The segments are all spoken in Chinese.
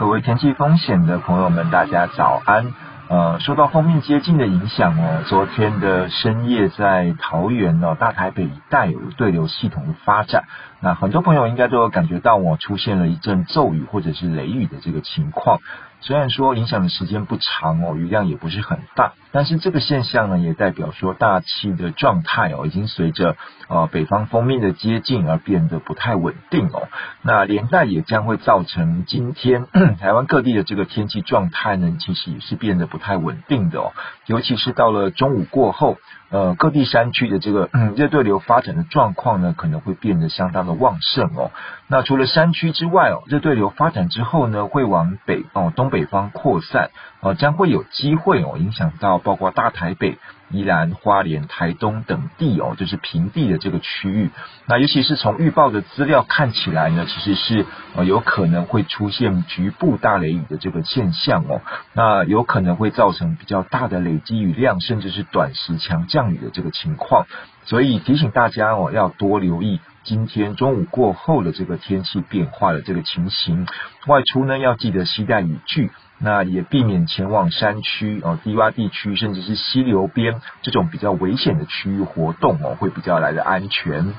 各位天气风险的朋友们，大家早安。呃，受到锋面接近的影响呢，昨天的深夜在桃园哦，大台北一带有对流系统的发展。那很多朋友应该都有感觉到我出现了一阵骤雨或者是雷雨的这个情况。虽然说影响的时间不长哦，雨量也不是很大，但是这个现象呢，也代表说大气的状态哦，已经随着呃北方锋面的接近而变得不太稳定哦。那连带也将会造成今天 台湾各地的这个天气状态呢，其实也是变得不太稳定的哦。尤其是到了中午过后，呃，各地山区的这个 热对流发展的状况呢，可能会变得相当的旺盛哦。那除了山区之外哦，热对流发展之后呢，会往北哦东北方扩散，呃，将会有机会哦影响到包括大台北、宜兰、花莲、台东等地哦，就是平地的这个区域。那尤其是从预报的资料看起来呢，其实是呃有可能会出现局部大雷雨的这个现象哦。那有可能会造成比较大的累积雨量，甚至是短时强降雨的这个情况。所以提醒大家哦，要多留意。今天中午过后的这个天气变化的这个情形，外出呢要记得携带雨具，那也避免前往山区哦、低洼地区，甚至是溪流边这种比较危险的区域活动哦，会比较来的安全。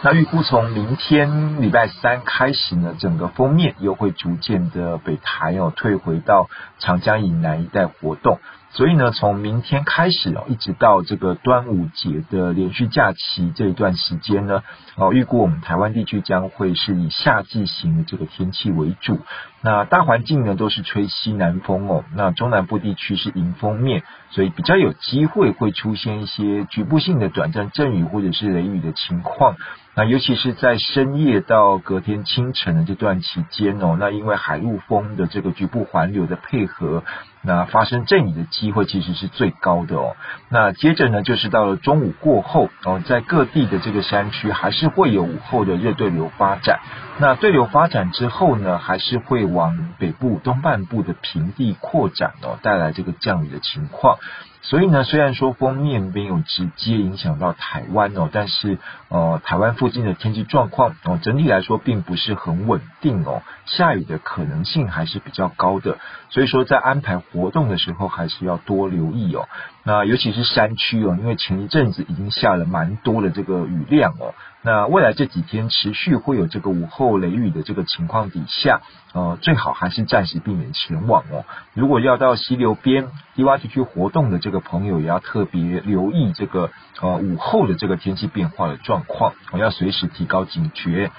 那预估从明天礼拜三开始呢，整个锋面又会逐渐的北台哦，退回到长江以南一带活动。所以呢，从明天开始哦，一直到这个端午节的连续假期这一段时间呢，哦，预估我们台湾地区将会是以夏季型的这个天气为主。那大环境呢都是吹西南风哦，那中南部地区是迎风面，所以比较有机会会出现一些局部性的短暂阵雨或者是雷雨的情况。那尤其是在深夜到隔天清晨的这段期间哦，那因为海陆风的这个局部环流的配合，那发生阵雨的机会其实是最高的哦。那接着呢，就是到了中午过后哦，在各地的这个山区还是会有午后的热对流发展。那对流发展之后呢，还是会往北部东半部的平地扩展哦，带来这个降雨的情况。所以呢，虽然说锋面没有直接影响到台湾哦，但是呃，台湾附近的天气状况哦，整体来说并不是很稳定哦，下雨的可能性还是比较高的。所以说，在安排活动的时候，还是要多留意哦。那尤其是山区哦，因为前一阵子已经下了蛮多的这个雨量哦。那未来这几天持续会有这个午后雷雨的这个情况底下，呃，最好还是暂时避免前往哦。如果要到溪流边、低洼地区活动的这个朋友，也要特别留意这个呃午后的这个天气变化的状况，我要随时提高警觉。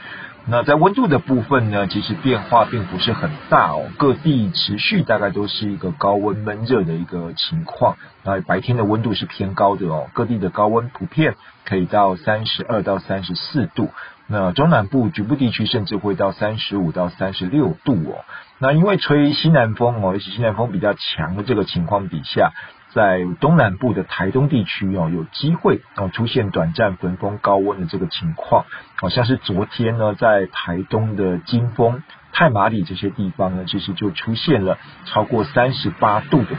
那在温度的部分呢，其实变化并不是很大哦，各地持续大概都是一个高温闷热的一个情况。那白天的温度是偏高的哦，各地的高温普遍可以到三十二到三十四度。那中南部局部地区甚至会到三十五到三十六度哦。那因为吹西南风哦，尤其西南风比较强的这个情况底下。在东南部的台东地区哦，有机会哦出现短暂焚风高温的这个情况，好像是昨天呢，在台东的金峰、太麻里这些地方呢，其实就出现了超过三十八度的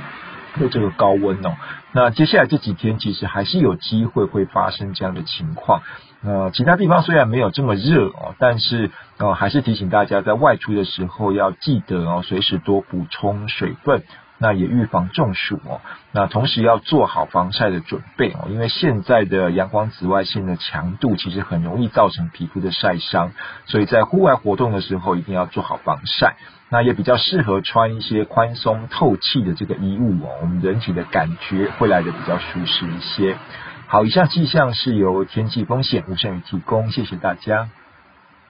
的这个高温哦。那接下来这几天其实还是有机会会发生这样的情况。呃，其他地方虽然没有这么热哦，但是呃还是提醒大家在外出的时候要记得哦，随时多补充水分。那也预防中暑哦。那同时要做好防晒的准备哦，因为现在的阳光紫外线的强度其实很容易造成皮肤的晒伤，所以在户外活动的时候一定要做好防晒。那也比较适合穿一些宽松透气的这个衣物哦，我们人体的感觉会来得比较舒适一些。好，以上气象是由天气风险吴胜宇提供，谢谢大家。